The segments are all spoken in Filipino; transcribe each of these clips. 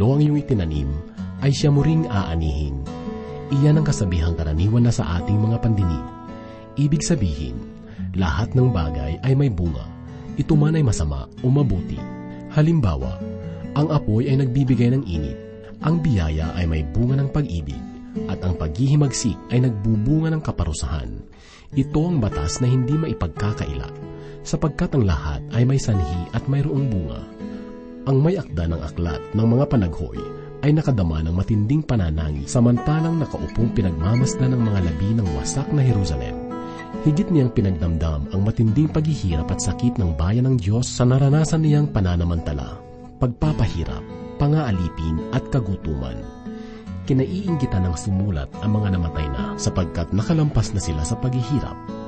ano ang iyong itinanim, ay siya mo ring aanihin. Iyan ang kasabihang karaniwan na sa ating mga pandinig. Ibig sabihin, lahat ng bagay ay may bunga. Ito man ay masama o mabuti. Halimbawa, ang apoy ay nagbibigay ng init. Ang biyaya ay may bunga ng pag-ibig. At ang paghihimagsik ay nagbubunga ng kaparusahan. Ito ang batas na hindi maipagkakaila. Sapagkat ang lahat ay may sanhi at mayroong bunga. Ang may akda ng aklat ng mga panaghoy ay nakadama ng matinding pananangin samantalang nakaupong pinagmamasdan ng mga labi ng wasak na Jerusalem. Higit niyang pinagdamdam ang matinding paghihirap at sakit ng bayan ng Diyos sa naranasan niyang pananamantala, pagpapahirap, pangaalipin at kagutuman. Kinaiinggitan ng sumulat ang mga namatay na sapagkat nakalampas na sila sa paghihirap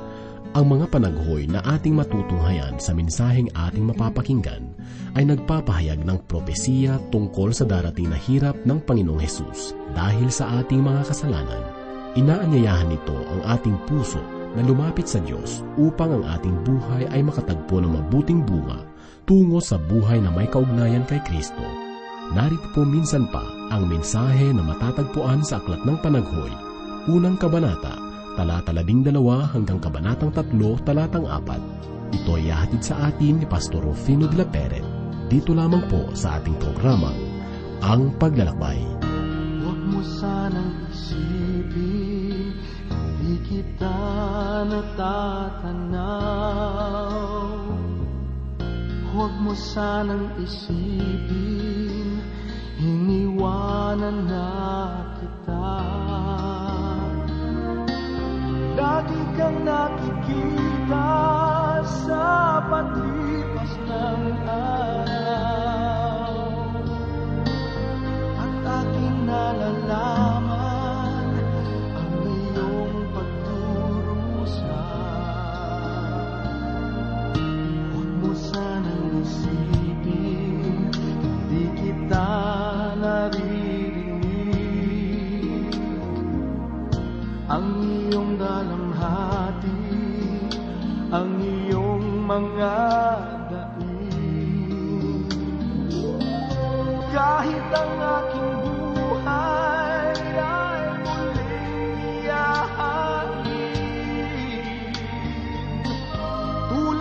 ang mga panaghoy na ating matutunghayan sa mensaheng ating mapapakinggan ay nagpapahayag ng propesiya tungkol sa darating na hirap ng Panginoong Hesus dahil sa ating mga kasalanan. Inaanyayahan nito ang ating puso na lumapit sa Diyos upang ang ating buhay ay makatagpo ng mabuting bunga tungo sa buhay na may kaugnayan kay Kristo. Narito po minsan pa ang mensahe na matatagpuan sa Aklat ng Panaghoy, unang kabanata, talata labing dalawa hanggang kabanatang tatlo, talatang apat. Ito ay hatid sa atin ni Pastor Rufino de la Peret. Dito lamang po sa ating programang, Ang Paglalakbay. Huwag mo sanang isipin, hindi kita natatanaw. Huwag mo sanang isipin, iniwanan na kita. Kang nakikita sa paglipas ng araw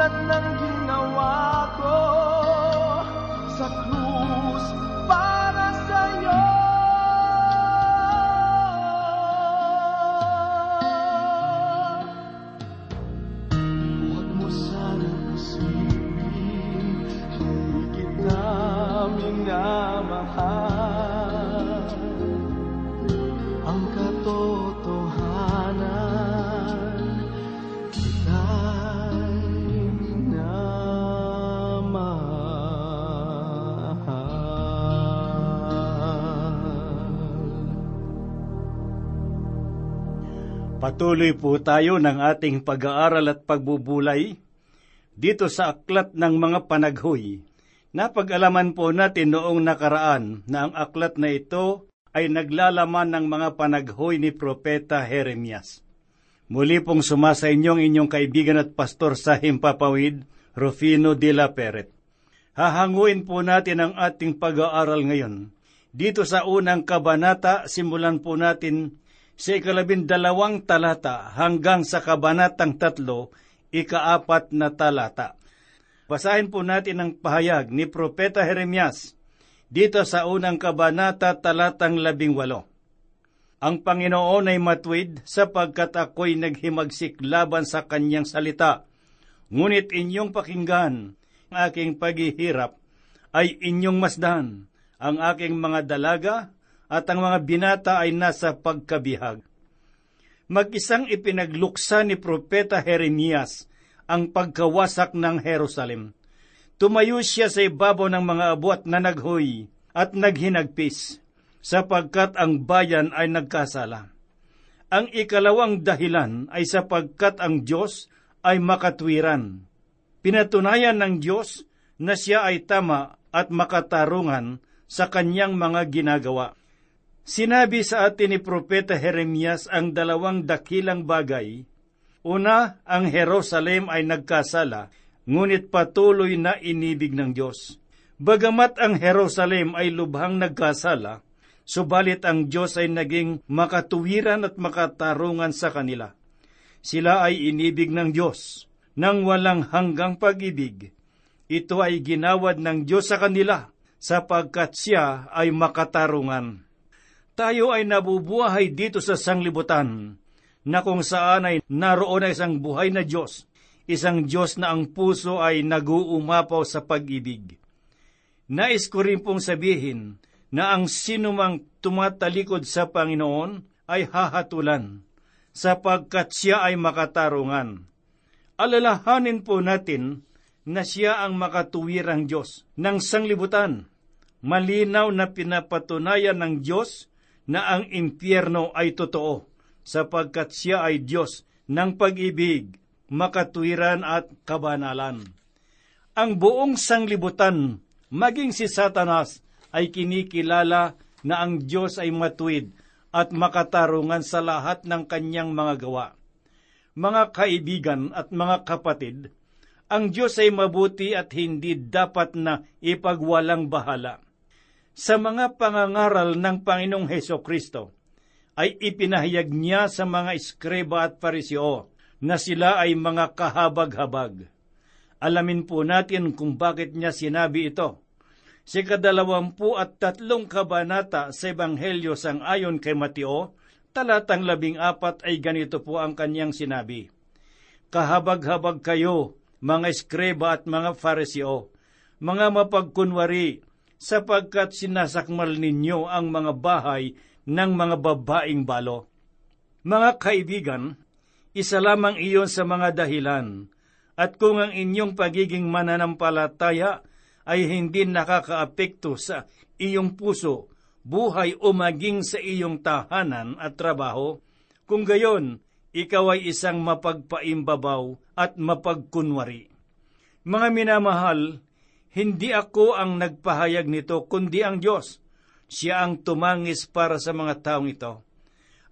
tulad ng ginawa ko sa krus Patuloy po tayo ng ating pag-aaral at pagbubulay dito sa aklat ng mga panaghoy. Napag-alaman po natin noong nakaraan na ang aklat na ito ay naglalaman ng mga panaghoy ni Propeta Jeremias. Muli pong sumasa inyong inyong kaibigan at pastor sa Himpapawid, Rufino de la Peret. Hahanguin po natin ang ating pag-aaral ngayon. Dito sa unang kabanata, simulan po natin sa ikalabindalawang talata hanggang sa kabanatang tatlo, ikaapat na talata. Basahin po natin ang pahayag ni Propeta Jeremias dito sa unang kabanata talatang labing walo. Ang Panginoon ay matwid sapagkat ako'y naghimagsik laban sa kanyang salita. Ngunit inyong pakinggan, ang aking paghihirap ay inyong masdan. Ang aking mga dalaga at ang mga binata ay nasa pagkabihag. Mag-isang ipinagluksa ni Propeta Jeremias ang pagkawasak ng Jerusalem. Tumayo siya sa ibabaw ng mga abot na naghoy at naghinagpis, sapagkat ang bayan ay nagkasala. Ang ikalawang dahilan ay sapagkat ang Diyos ay makatwiran. Pinatunayan ng Diyos na siya ay tama at makatarungan sa kanyang mga ginagawa. Sinabi sa atin ni Propeta Jeremias ang dalawang dakilang bagay. Una, ang Jerusalem ay nagkasala, ngunit patuloy na inibig ng Diyos. Bagamat ang Jerusalem ay lubhang nagkasala, subalit ang Diyos ay naging makatuwiran at makatarungan sa kanila. Sila ay inibig ng Diyos ng walang hanggang pag-ibig. Ito ay ginawad ng Diyos sa kanila sapagkat siya ay makatarungan. Tayo ay nabubuhay dito sa sanglibutan na kung saan ay naroon ay isang buhay na Diyos, isang Diyos na ang puso ay naguumapaw sa pag-ibig. Nais ko rin pong sabihin na ang sinumang tumatalikod sa Panginoon ay hahatulan, sapagkat siya ay makatarungan. Alalahanin po natin na siya ang makatuwirang Diyos ng sanglibutan. Malinaw na pinapatunayan ng Diyos na ang impyerno ay totoo, sapagkat siya ay Diyos ng pag-ibig, makatuwiran at kabanalan. Ang buong sanglibutan maging si Satanas ay kinikilala na ang Diyos ay matuwid at makatarungan sa lahat ng kanyang mga gawa. Mga kaibigan at mga kapatid, ang Diyos ay mabuti at hindi dapat na ipagwalang bahala. Sa mga pangangaral ng Panginoong Heso Kristo, ay ipinahayag niya sa mga iskreba at parisio na sila ay mga kahabag-habag. Alamin po natin kung bakit niya sinabi ito si kadalawampu at tatlong kabanata sa Ebanghelyo sang ayon kay Mateo, talatang labing apat ay ganito po ang kanyang sinabi. Kahabag-habag kayo, mga eskreba at mga fariseo, mga mapagkunwari, sapagkat sinasakmal ninyo ang mga bahay ng mga babaing balo. Mga kaibigan, isa lamang iyon sa mga dahilan, at kung ang inyong pagiging mananampalataya ay hindi nakakaapekto sa iyong puso, buhay o maging sa iyong tahanan at trabaho, kung gayon, ikaw ay isang mapagpaimbabaw at mapagkunwari. Mga minamahal, hindi ako ang nagpahayag nito, kundi ang Diyos. Siya ang tumangis para sa mga taong ito.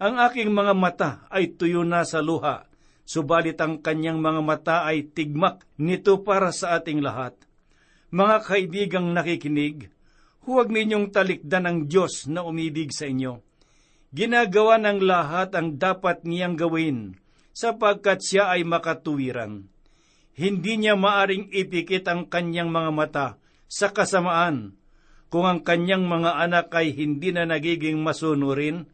Ang aking mga mata ay tuyo na sa luha, subalit ang kanyang mga mata ay tigmak nito para sa ating lahat mga kaibigang nakikinig, huwag ninyong talikdan ang Diyos na umibig sa inyo. Ginagawa ng lahat ang dapat niyang gawin, sapagkat siya ay makatuwiran. Hindi niya maaring ipikit ang kanyang mga mata sa kasamaan. Kung ang kanyang mga anak ay hindi na nagiging masunurin,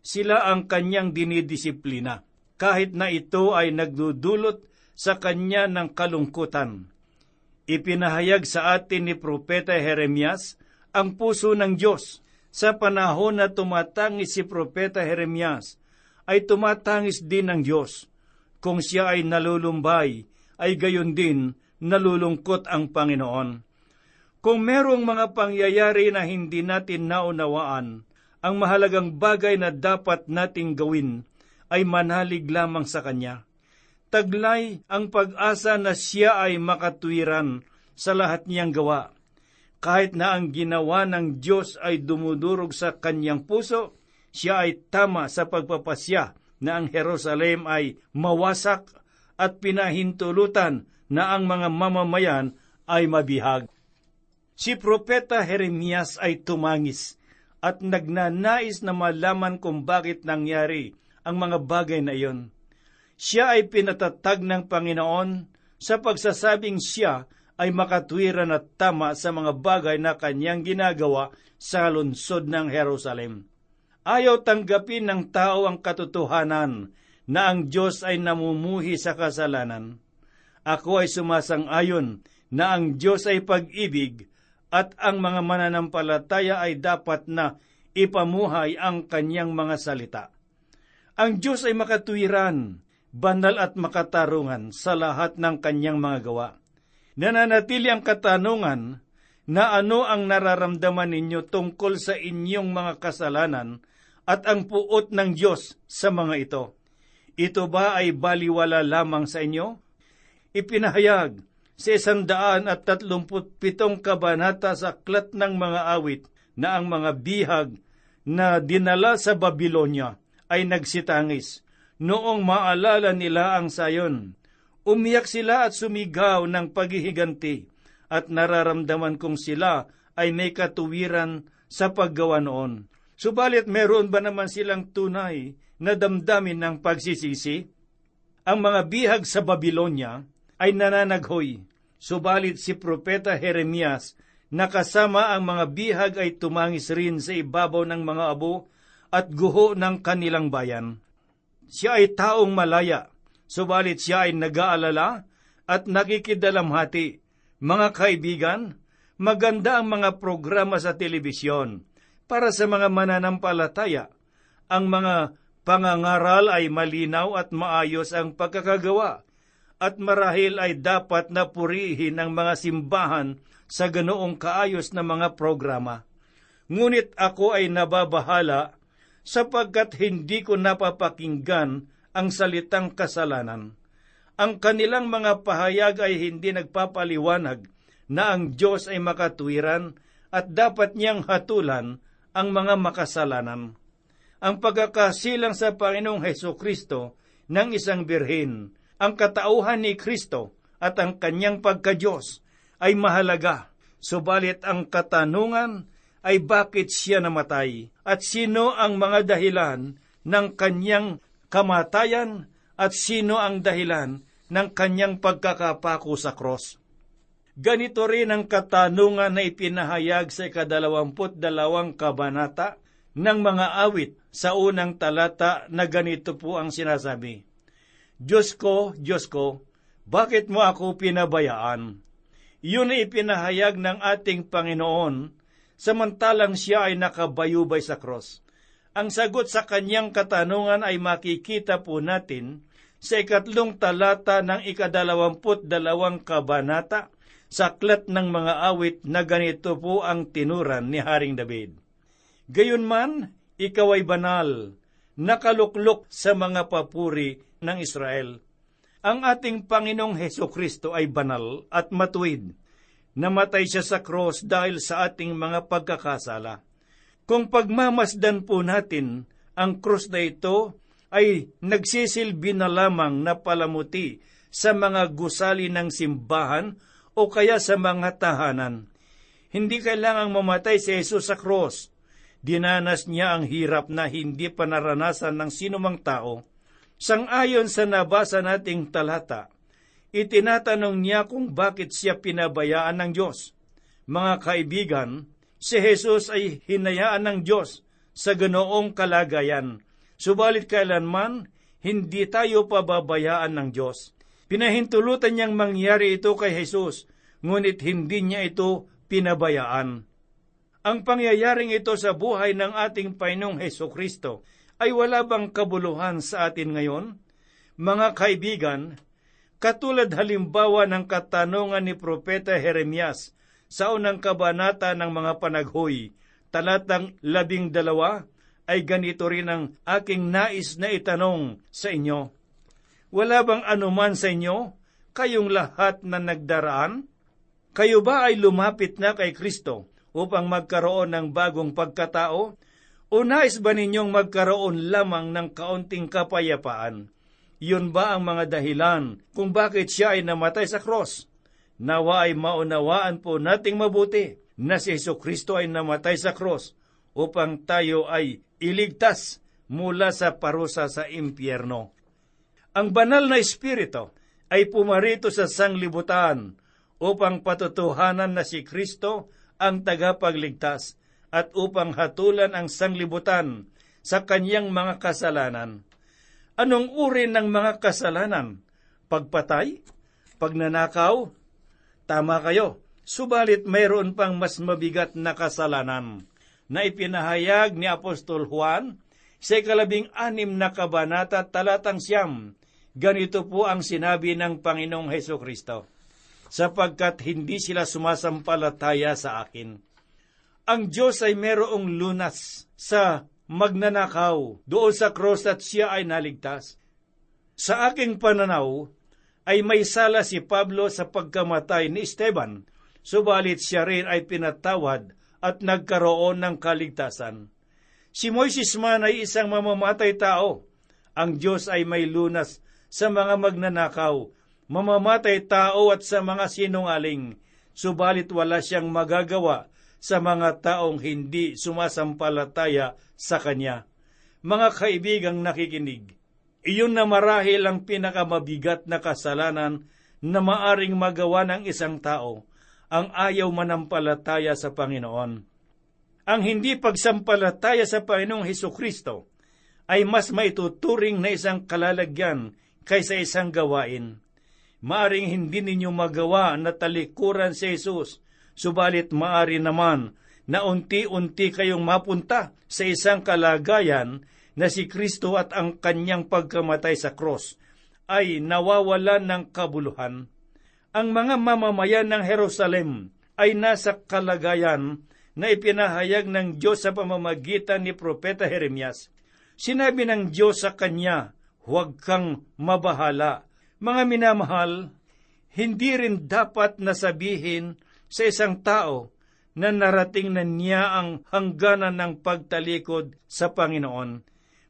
sila ang kanyang dinidisiplina, kahit na ito ay nagdudulot sa kanya ng kalungkutan Ipinahayag sa atin ni Propeta Jeremias ang puso ng Diyos. Sa panahon na tumatangis si Propeta Jeremias, ay tumatangis din ng Diyos. Kung siya ay nalulumbay, ay gayon din nalulungkot ang Panginoon. Kung merong mga pangyayari na hindi natin naunawaan, ang mahalagang bagay na dapat nating gawin ay manalig lamang sa Kanya taglay ang pag-asa na siya ay makatwiran sa lahat niyang gawa. Kahit na ang ginawa ng Diyos ay dumudurog sa kanyang puso, siya ay tama sa pagpapasya na ang Jerusalem ay mawasak at pinahintulutan na ang mga mamamayan ay mabihag. Si Propeta Jeremias ay tumangis at nagnanais na malaman kung bakit nangyari ang mga bagay na iyon siya ay pinatatag ng Panginoon sa pagsasabing siya ay makatwiran at tama sa mga bagay na kanyang ginagawa sa lungsod ng Jerusalem. Ayaw tanggapin ng tao ang katotohanan na ang Diyos ay namumuhi sa kasalanan. Ako ay sumasang-ayon na ang Diyos ay pag-ibig at ang mga mananampalataya ay dapat na ipamuhay ang kanyang mga salita. Ang Diyos ay makatwiran banal at makatarungan sa lahat ng kanyang mga gawa. Nananatili ang katanungan na ano ang nararamdaman ninyo tungkol sa inyong mga kasalanan at ang puot ng Diyos sa mga ito. Ito ba ay baliwala lamang sa inyo? Ipinahayag sa isandaan at tatlumput pitong kabanata sa aklat ng mga awit na ang mga bihag na dinala sa Babylonia ay nagsitangis noong maalala nila ang sayon. Umiyak sila at sumigaw ng paghihiganti at nararamdaman kong sila ay may katuwiran sa paggawa noon. Subalit meron ba naman silang tunay na damdamin ng pagsisisi? Ang mga bihag sa Babylonia ay nananaghoy, subalit si Propeta Jeremias nakasama ang mga bihag ay tumangis rin sa ibabaw ng mga abo at guho ng kanilang bayan. Siya ay taong malaya, subalit siya ay nag-aalala at nakikidalamhati. Mga kaibigan, maganda ang mga programa sa telebisyon para sa mga mananampalataya. Ang mga pangangaral ay malinaw at maayos ang pagkakagawa at marahil ay dapat na purihin ng mga simbahan sa ganoong kaayos na mga programa. Ngunit ako ay nababahala sapagkat hindi ko napapakinggan ang salitang kasalanan. Ang kanilang mga pahayag ay hindi nagpapaliwanag na ang Diyos ay makatuwiran at dapat niyang hatulan ang mga makasalanan. Ang pagkakasilang sa Panginoong Heso Kristo ng isang birhen, ang katauhan ni Kristo at ang kanyang pagkadyos ay mahalaga, subalit ang katanungan ay bakit siya namatay at sino ang mga dahilan ng kanyang kamatayan at sino ang dahilan ng kanyang pagkakapako sa cross. Ganito rin ang katanungan na ipinahayag sa ikadalawamput dalawang kabanata ng mga awit sa unang talata na ganito po ang sinasabi. Diyos ko, Diyos ko, bakit mo ako pinabayaan? Yun ay ipinahayag ng ating Panginoon, samantalang siya ay nakabayubay sa cross. Ang sagot sa kanyang katanungan ay makikita po natin sa ikatlong talata ng ikadalawamput dalawang kabanata sa aklat ng mga awit na ganito po ang tinuran ni Haring David. Gayunman, ikaw ay banal, nakaluklok sa mga papuri ng Israel. Ang ating Panginoong Heso Kristo ay banal at matuwid. Namatay siya sa cross dahil sa ating mga pagkakasala. Kung pagmamasdan po natin ang cross na ito ay nagsisilbi na lamang na palamuti sa mga gusali ng simbahan o kaya sa mga tahanan. Hindi kailangang mamatay si Jesus sa cross. Dinanas niya ang hirap na hindi pa naranasan ng sinumang tao. Sangayon sa nabasa nating talata, itinatanong niya kung bakit siya pinabayaan ng Diyos. Mga kaibigan, si Jesus ay hinayaan ng Diyos sa ganoong kalagayan Subalit kailanman, hindi tayo pababayaan ng Diyos. Pinahintulutan niyang mangyari ito kay Jesus, ngunit hindi niya ito pinabayaan. Ang pangyayaring ito sa buhay ng ating Panginoong Heso Kristo ay wala bang kabuluhan sa atin ngayon? Mga kaibigan, katulad halimbawa ng katanungan ni Propeta Jeremias sa unang kabanata ng mga panaghoy, talatang labing dalawa ay ganito rin ang aking nais na itanong sa inyo. Wala bang anuman sa inyo, kayong lahat na nagdaraan? Kayo ba ay lumapit na kay Kristo upang magkaroon ng bagong pagkatao? O nais ba ninyong magkaroon lamang ng kaunting kapayapaan? Yun ba ang mga dahilan kung bakit siya ay namatay sa cross? Nawa ay maunawaan po nating mabuti na si Yeso Kristo ay namatay sa cross upang tayo ay iligtas mula sa parusa sa impyerno. Ang banal na espiritu ay pumarito sa sanglibutan upang patutuhanan na si Kristo ang tagapagligtas at upang hatulan ang sanglibutan sa kanyang mga kasalanan. Anong uri ng mga kasalanan? Pagpatay? Pagnanakaw? Tama kayo, subalit mayroon pang mas mabigat na kasalanan na ipinahayag ni Apostol Juan sa ikalabing anim na kabanata talatang siyam. Ganito po ang sinabi ng Panginoong Heso Kristo, sapagkat hindi sila sumasampalataya sa akin. Ang Diyos ay merong lunas sa magnanakaw doon sa cross at siya ay naligtas. Sa aking pananaw, ay may sala si Pablo sa pagkamatay ni Esteban, subalit siya rin ay pinatawad at nagkaroon ng kaligtasan. Si Moises man ay isang mamamatay tao. Ang Diyos ay may lunas sa mga magnanakaw, mamamatay tao at sa mga sinungaling, subalit wala siyang magagawa sa mga taong hindi sumasampalataya sa Kanya. Mga kaibigang nakikinig, iyon na marahil ang pinakamabigat na kasalanan na maaring magawa ng isang tao, ang ayaw manampalataya sa Panginoon. Ang hindi pagsampalataya sa Panginoong Heso Kristo ay mas maituturing na isang kalalagyan kaysa isang gawain. Maaring hindi ninyo magawa na talikuran si Jesus, subalit maari naman na unti-unti kayong mapunta sa isang kalagayan na si Kristo at ang kanyang pagkamatay sa cross ay nawawalan ng kabuluhan. Ang mga mamamayan ng Jerusalem ay nasa kalagayan na ipinahayag ng Diyos sa pamamagitan ni Propeta Jeremias. Sinabi ng Diyos sa kanya, huwag kang mabahala. Mga minamahal, hindi rin dapat nasabihin sa isang tao na narating na niya ang hangganan ng pagtalikod sa Panginoon.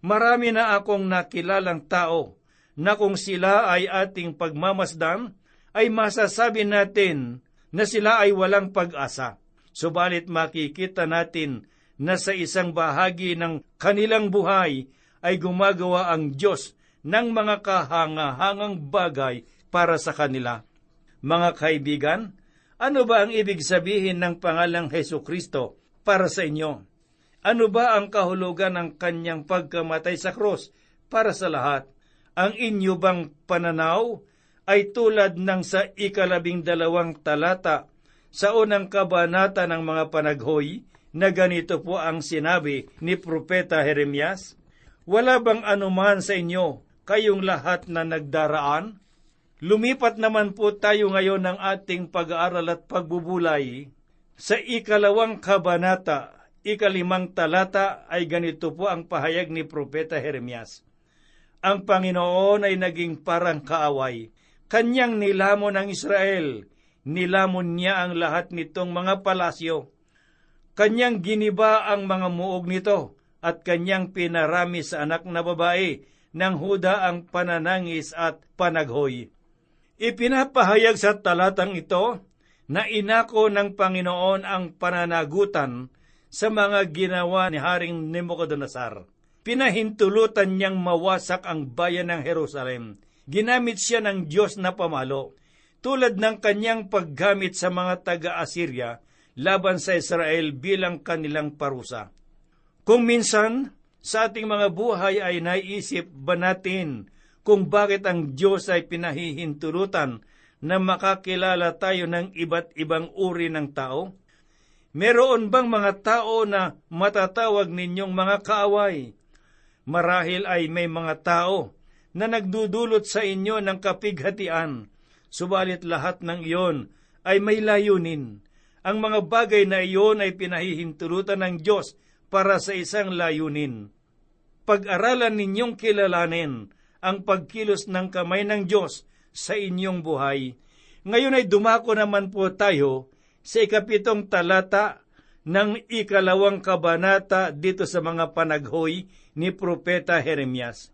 Marami na akong nakilalang tao na kung sila ay ating pagmamasdan, ay masasabi natin na sila ay walang pag-asa. Subalit makikita natin na sa isang bahagi ng kanilang buhay ay gumagawa ang Diyos ng mga kahangahangang bagay para sa kanila. Mga kaibigan, ano ba ang ibig sabihin ng pangalang Heso Kristo para sa inyo? Ano ba ang kahulugan ng kanyang pagkamatay sa krus para sa lahat? Ang inyo bang pananaw ay tulad ng sa ikalabing dalawang talata sa unang kabanata ng mga panaghoy na ganito po ang sinabi ni Propeta Jeremias? Wala bang anuman sa inyo kayong lahat na nagdaraan? Lumipat naman po tayo ngayon ng ating pag-aaral at pagbubulay sa ikalawang kabanata, ikalimang talata ay ganito po ang pahayag ni Propeta Jeremias. Ang Panginoon ay naging parang kaaway. Kanyang nilamon ang Israel. Nilamon niya ang lahat nitong mga palasyo. Kanyang giniba ang mga muog nito at kanyang pinarami sa anak na babae ng Huda ang pananangis at panaghoy. Ipinapahayag sa talatang ito na inako ng Panginoon ang pananagutan sa mga ginawa ni Haring Nebuchadnezzar. Pinahintulutan niyang mawasak ang bayan ng Jerusalem. Ginamit siya ng Diyos na pamalo, tulad ng kanyang paggamit sa mga taga-Assyria laban sa Israel bilang kanilang parusa. Kung minsan, sa ating mga buhay ay naisip ba natin kung bakit ang Diyos ay pinahihintulutan na makakilala tayo ng iba't ibang uri ng tao? Meron bang mga tao na matatawag ninyong mga kaaway? Marahil ay may mga tao na nagdudulot sa inyo ng kapighatian, subalit lahat ng iyon ay may layunin. Ang mga bagay na iyon ay pinahihintulutan ng Diyos para sa isang layunin. Pag-aralan ninyong kilalanin ang pagkilos ng kamay ng Diyos sa inyong buhay. Ngayon ay dumako naman po tayo sa ikapitong talata ng ikalawang kabanata dito sa mga panaghoy ni Propeta Jeremias.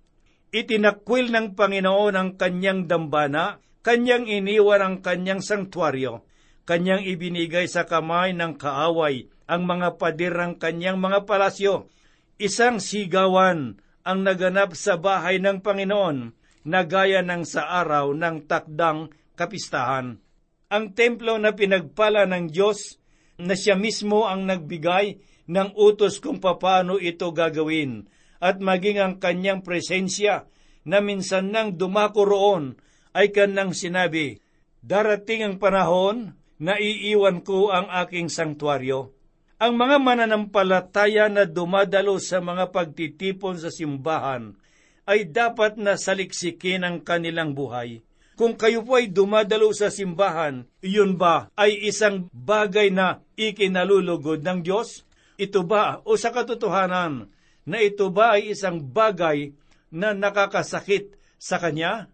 Itinakwil ng Panginoon ang kanyang dambana, kanyang iniwan ang kanyang sangtuaryo, kanyang ibinigay sa kamay ng kaaway ang mga padirang kanyang mga palasyo. Isang sigawan ang naganap sa bahay ng Panginoon na gaya ng sa araw ng takdang kapistahan. Ang templo na pinagpala ng Diyos na siya mismo ang nagbigay ng utos kung paano ito gagawin at maging ang kanyang presensya na minsan nang dumako roon ay kanang sinabi, Darating ang panahon na iiwan ko ang aking sangtuaryo. Ang mga mananampalataya na dumadalo sa mga pagtitipon sa simbahan ay dapat na saliksikin ang kanilang buhay. Kung kayo po ay dumadalo sa simbahan, iyon ba ay isang bagay na ikinalulugod ng Diyos? Ito ba o sa katotohanan na ito ba ay isang bagay na nakakasakit sa Kanya?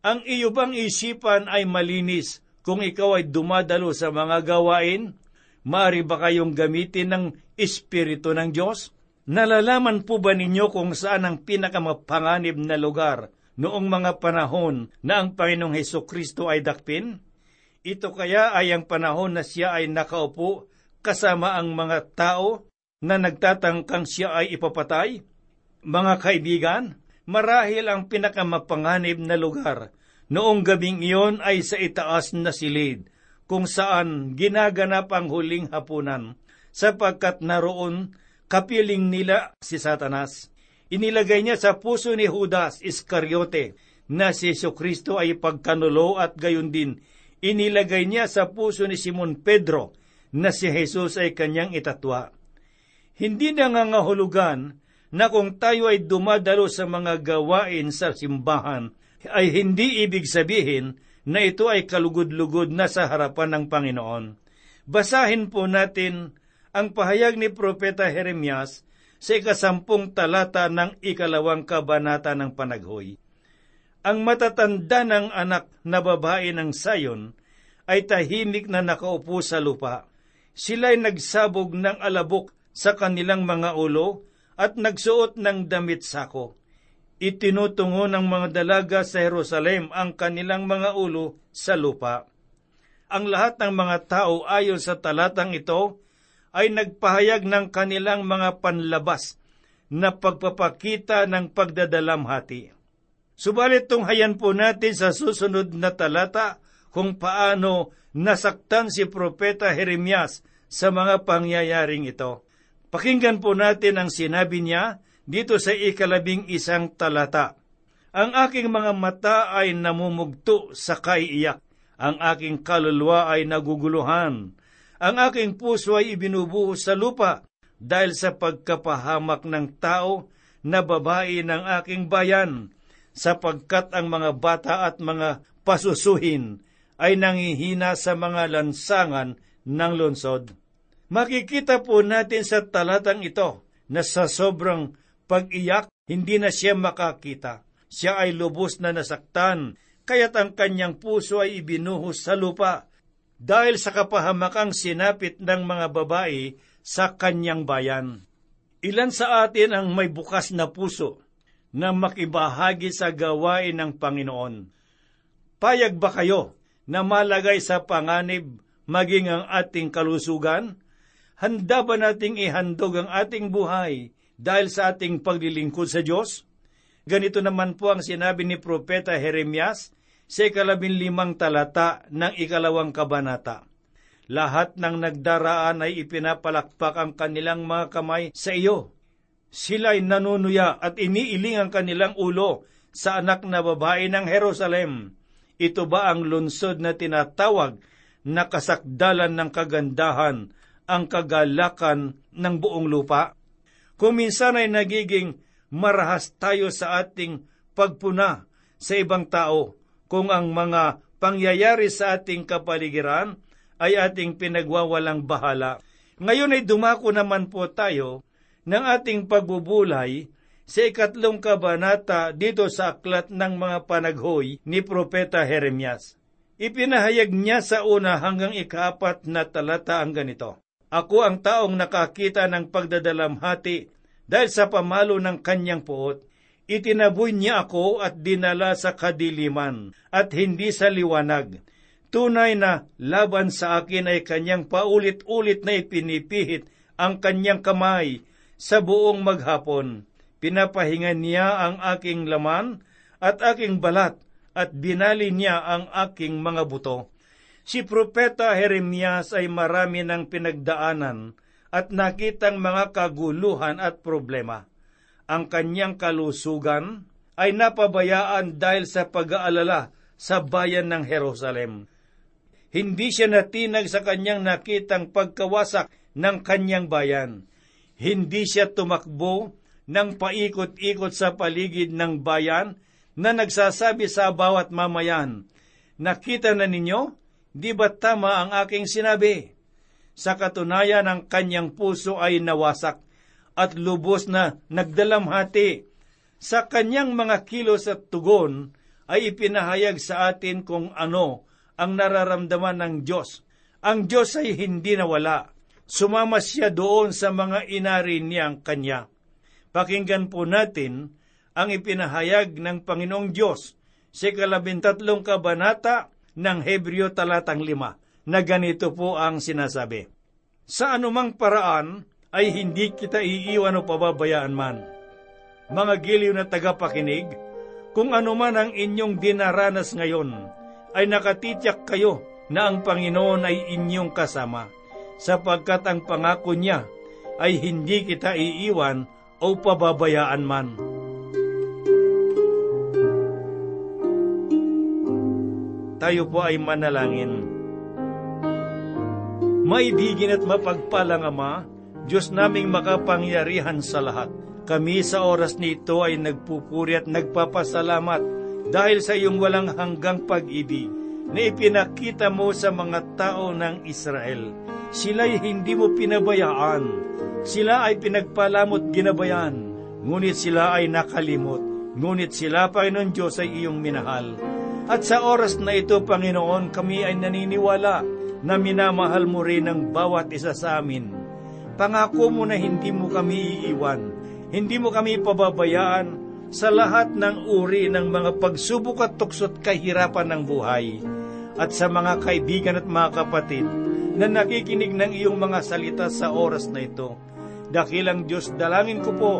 Ang iyo bang isipan ay malinis kung ikaw ay dumadalo sa mga gawain? Maari ba kayong gamitin ng Espiritu ng Diyos? Nalalaman po ba ninyo kung saan ang pinakamapanganib na lugar noong mga panahon na ang Panginoong Heso Kristo ay dakpin? Ito kaya ay ang panahon na siya ay nakaupo kasama ang mga tao na nagtatangkang siya ay ipapatay? Mga kaibigan, marahil ang pinakamapanganib na lugar noong gabing iyon ay sa itaas na silid, kung saan ginaganap ang huling hapunan, sapagkat naroon kapiling nila si Satanas. Inilagay niya sa puso ni Judas Iscariote na si Kristo ay pagkanulo at gayon din inilagay niya sa puso ni Simon Pedro na si Jesus ay kanyang itatwa. Hindi na ngangahulugan na kung tayo ay dumadalo sa mga gawain sa simbahan, ay hindi ibig sabihin na ito ay kalugod-lugod na sa harapan ng Panginoon. Basahin po natin ang pahayag ni Propeta Jeremias sa ikasampung talata ng ikalawang kabanata ng panaghoy ang matatanda ng anak na babae ng sayon ay tahimik na nakaupo sa lupa. Sila'y nagsabog ng alabok sa kanilang mga ulo at nagsuot ng damit sako. Itinutungo ng mga dalaga sa Jerusalem ang kanilang mga ulo sa lupa. Ang lahat ng mga tao ayon sa talatang ito ay nagpahayag ng kanilang mga panlabas na pagpapakita ng pagdadalamhati. Subalit tunghayan po natin sa susunod na talata kung paano nasaktan si Propeta Jeremias sa mga pangyayaring ito. Pakinggan po natin ang sinabi niya dito sa ikalabing isang talata. Ang aking mga mata ay namumugto sa kaiiyak. Ang aking kaluluwa ay naguguluhan. Ang aking puso ay ibinubuhos sa lupa dahil sa pagkapahamak ng tao na babae ng aking bayan sapagkat ang mga bata at mga pasusuhin ay nangihina sa mga lansangan ng lungsod. Makikita po natin sa talatang ito na sa sobrang pag-iyak, hindi na siya makakita. Siya ay lubos na nasaktan, kaya't ang kanyang puso ay ibinuhos sa lupa dahil sa kapahamakang sinapit ng mga babae sa kanyang bayan. Ilan sa atin ang may bukas na puso na makibahagi sa gawain ng Panginoon. Payag ba kayo na malagay sa panganib maging ang ating kalusugan? Handa ba nating ihandog ang ating buhay dahil sa ating paglilingkod sa Diyos? Ganito naman po ang sinabi ni Propeta Jeremias sa ikalabing limang talata ng ikalawang kabanata. Lahat ng nagdaraan ay ipinapalakpak ang kanilang mga kamay sa iyo sila'y nanunuya at iniiling ang kanilang ulo sa anak na babae ng Jerusalem. Ito ba ang lunsod na tinatawag na kasakdalan ng kagandahan, ang kagalakan ng buong lupa? Kung minsan ay nagiging marahas tayo sa ating pagpuna sa ibang tao, kung ang mga pangyayari sa ating kapaligiran ay ating pinagwawalang bahala. Ngayon ay dumako naman po tayo ng ating pagbubulay sa ikatlong kabanata dito sa aklat ng mga panaghoy ni Propeta Jeremias. Ipinahayag niya sa una hanggang ikapat na talata ang ganito. Ako ang taong nakakita ng pagdadalamhati dahil sa pamalo ng kanyang puot. Itinaboy niya ako at dinala sa kadiliman at hindi sa liwanag. Tunay na laban sa akin ay kanyang paulit-ulit na ipinipihit ang kanyang kamay sa buong maghapon. Pinapahinga niya ang aking laman at aking balat at binali niya ang aking mga buto. Si Propeta Jeremias ay marami ng pinagdaanan at nakitang mga kaguluhan at problema. Ang kanyang kalusugan ay napabayaan dahil sa pag-aalala sa bayan ng Jerusalem. Hindi siya natinag sa kanyang nakitang pagkawasak ng kanyang bayan hindi siya tumakbo ng paikot-ikot sa paligid ng bayan na nagsasabi sa bawat mamayan, Nakita na ninyo? Di ba tama ang aking sinabi? Sa katunayan, ang kanyang puso ay nawasak at lubos na nagdalamhati. Sa kanyang mga kilos at tugon ay ipinahayag sa atin kung ano ang nararamdaman ng Diyos. Ang Diyos ay hindi nawala sumama siya doon sa mga inari niyang kanya. Pakinggan po natin ang ipinahayag ng Panginoong Diyos sa kalabintatlong kabanata ng Hebreo talatang lima na ganito po ang sinasabi. Sa anumang paraan ay hindi kita iiwan o pababayaan man. Mga giliw na tagapakinig, kung ano man ang inyong dinaranas ngayon, ay nakatityak kayo na ang Panginoon ay inyong kasama, sapagkat ang pangako niya ay hindi kita iiwan o pababayaan man. Tayo po ay manalangin. Maibigin at mapagpalang Ama, Diyos naming makapangyarihan sa lahat. Kami sa oras nito ay nagpupuri at nagpapasalamat dahil sa iyong walang hanggang pag-ibig na ipinakita mo sa mga tao ng Israel. Sila'y hindi mo pinabayaan. Sila ay pinagpalamot ginabayan. Ngunit sila ay nakalimot. Ngunit sila, Panginoon Diyos, ay iyong minahal. At sa oras na ito, Panginoon, kami ay naniniwala na minamahal mo rin ang bawat isa sa amin. Pangako mo na hindi mo kami iiwan, hindi mo kami pababayaan sa lahat ng uri ng mga pagsubok at tuksot kahirapan ng buhay at sa mga kaibigan at mga kapatid na nakikinig ng iyong mga salita sa oras na ito. Dakilang Diyos, dalangin ko po,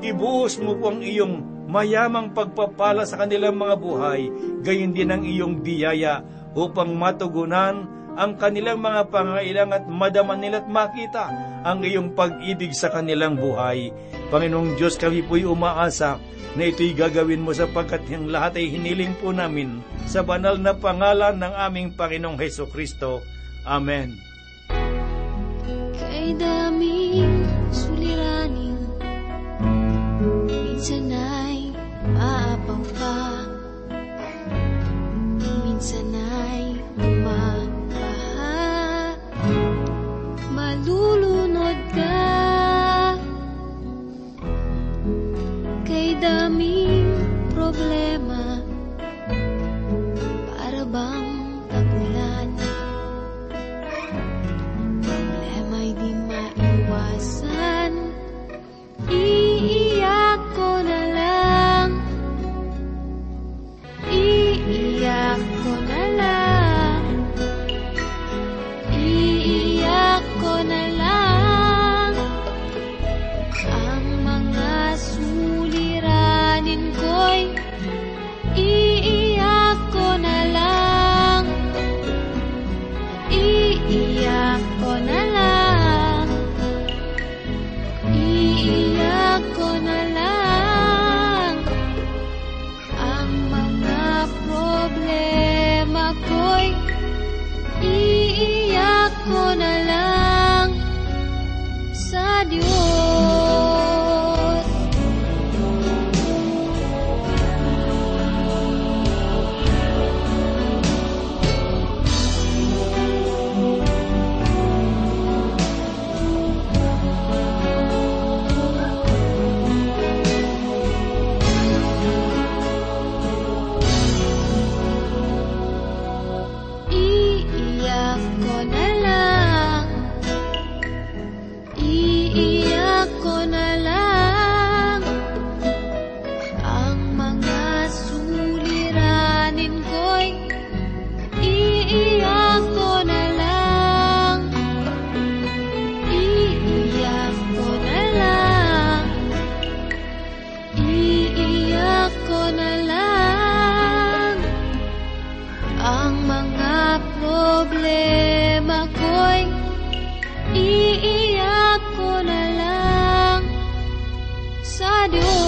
ibuhos mo po ang iyong mayamang pagpapala sa kanilang mga buhay, gayon din ang iyong biyaya upang matugunan ang kanilang mga pangailang at madaman nila at makita ang iyong pag-ibig sa kanilang buhay. Panginoong Diyos, kami po'y umaasa na ito'y gagawin mo sapagkat yung lahat ay hiniling po namin sa banal na pangalan ng aming Panginoong Heso Kristo. Amen. Kay daming suliranin Minsan ay aapaw pa Minsan ay umabaha Malulunod ka. Kay daming problema problema ko'y iiyak ko na lang sa Diyos.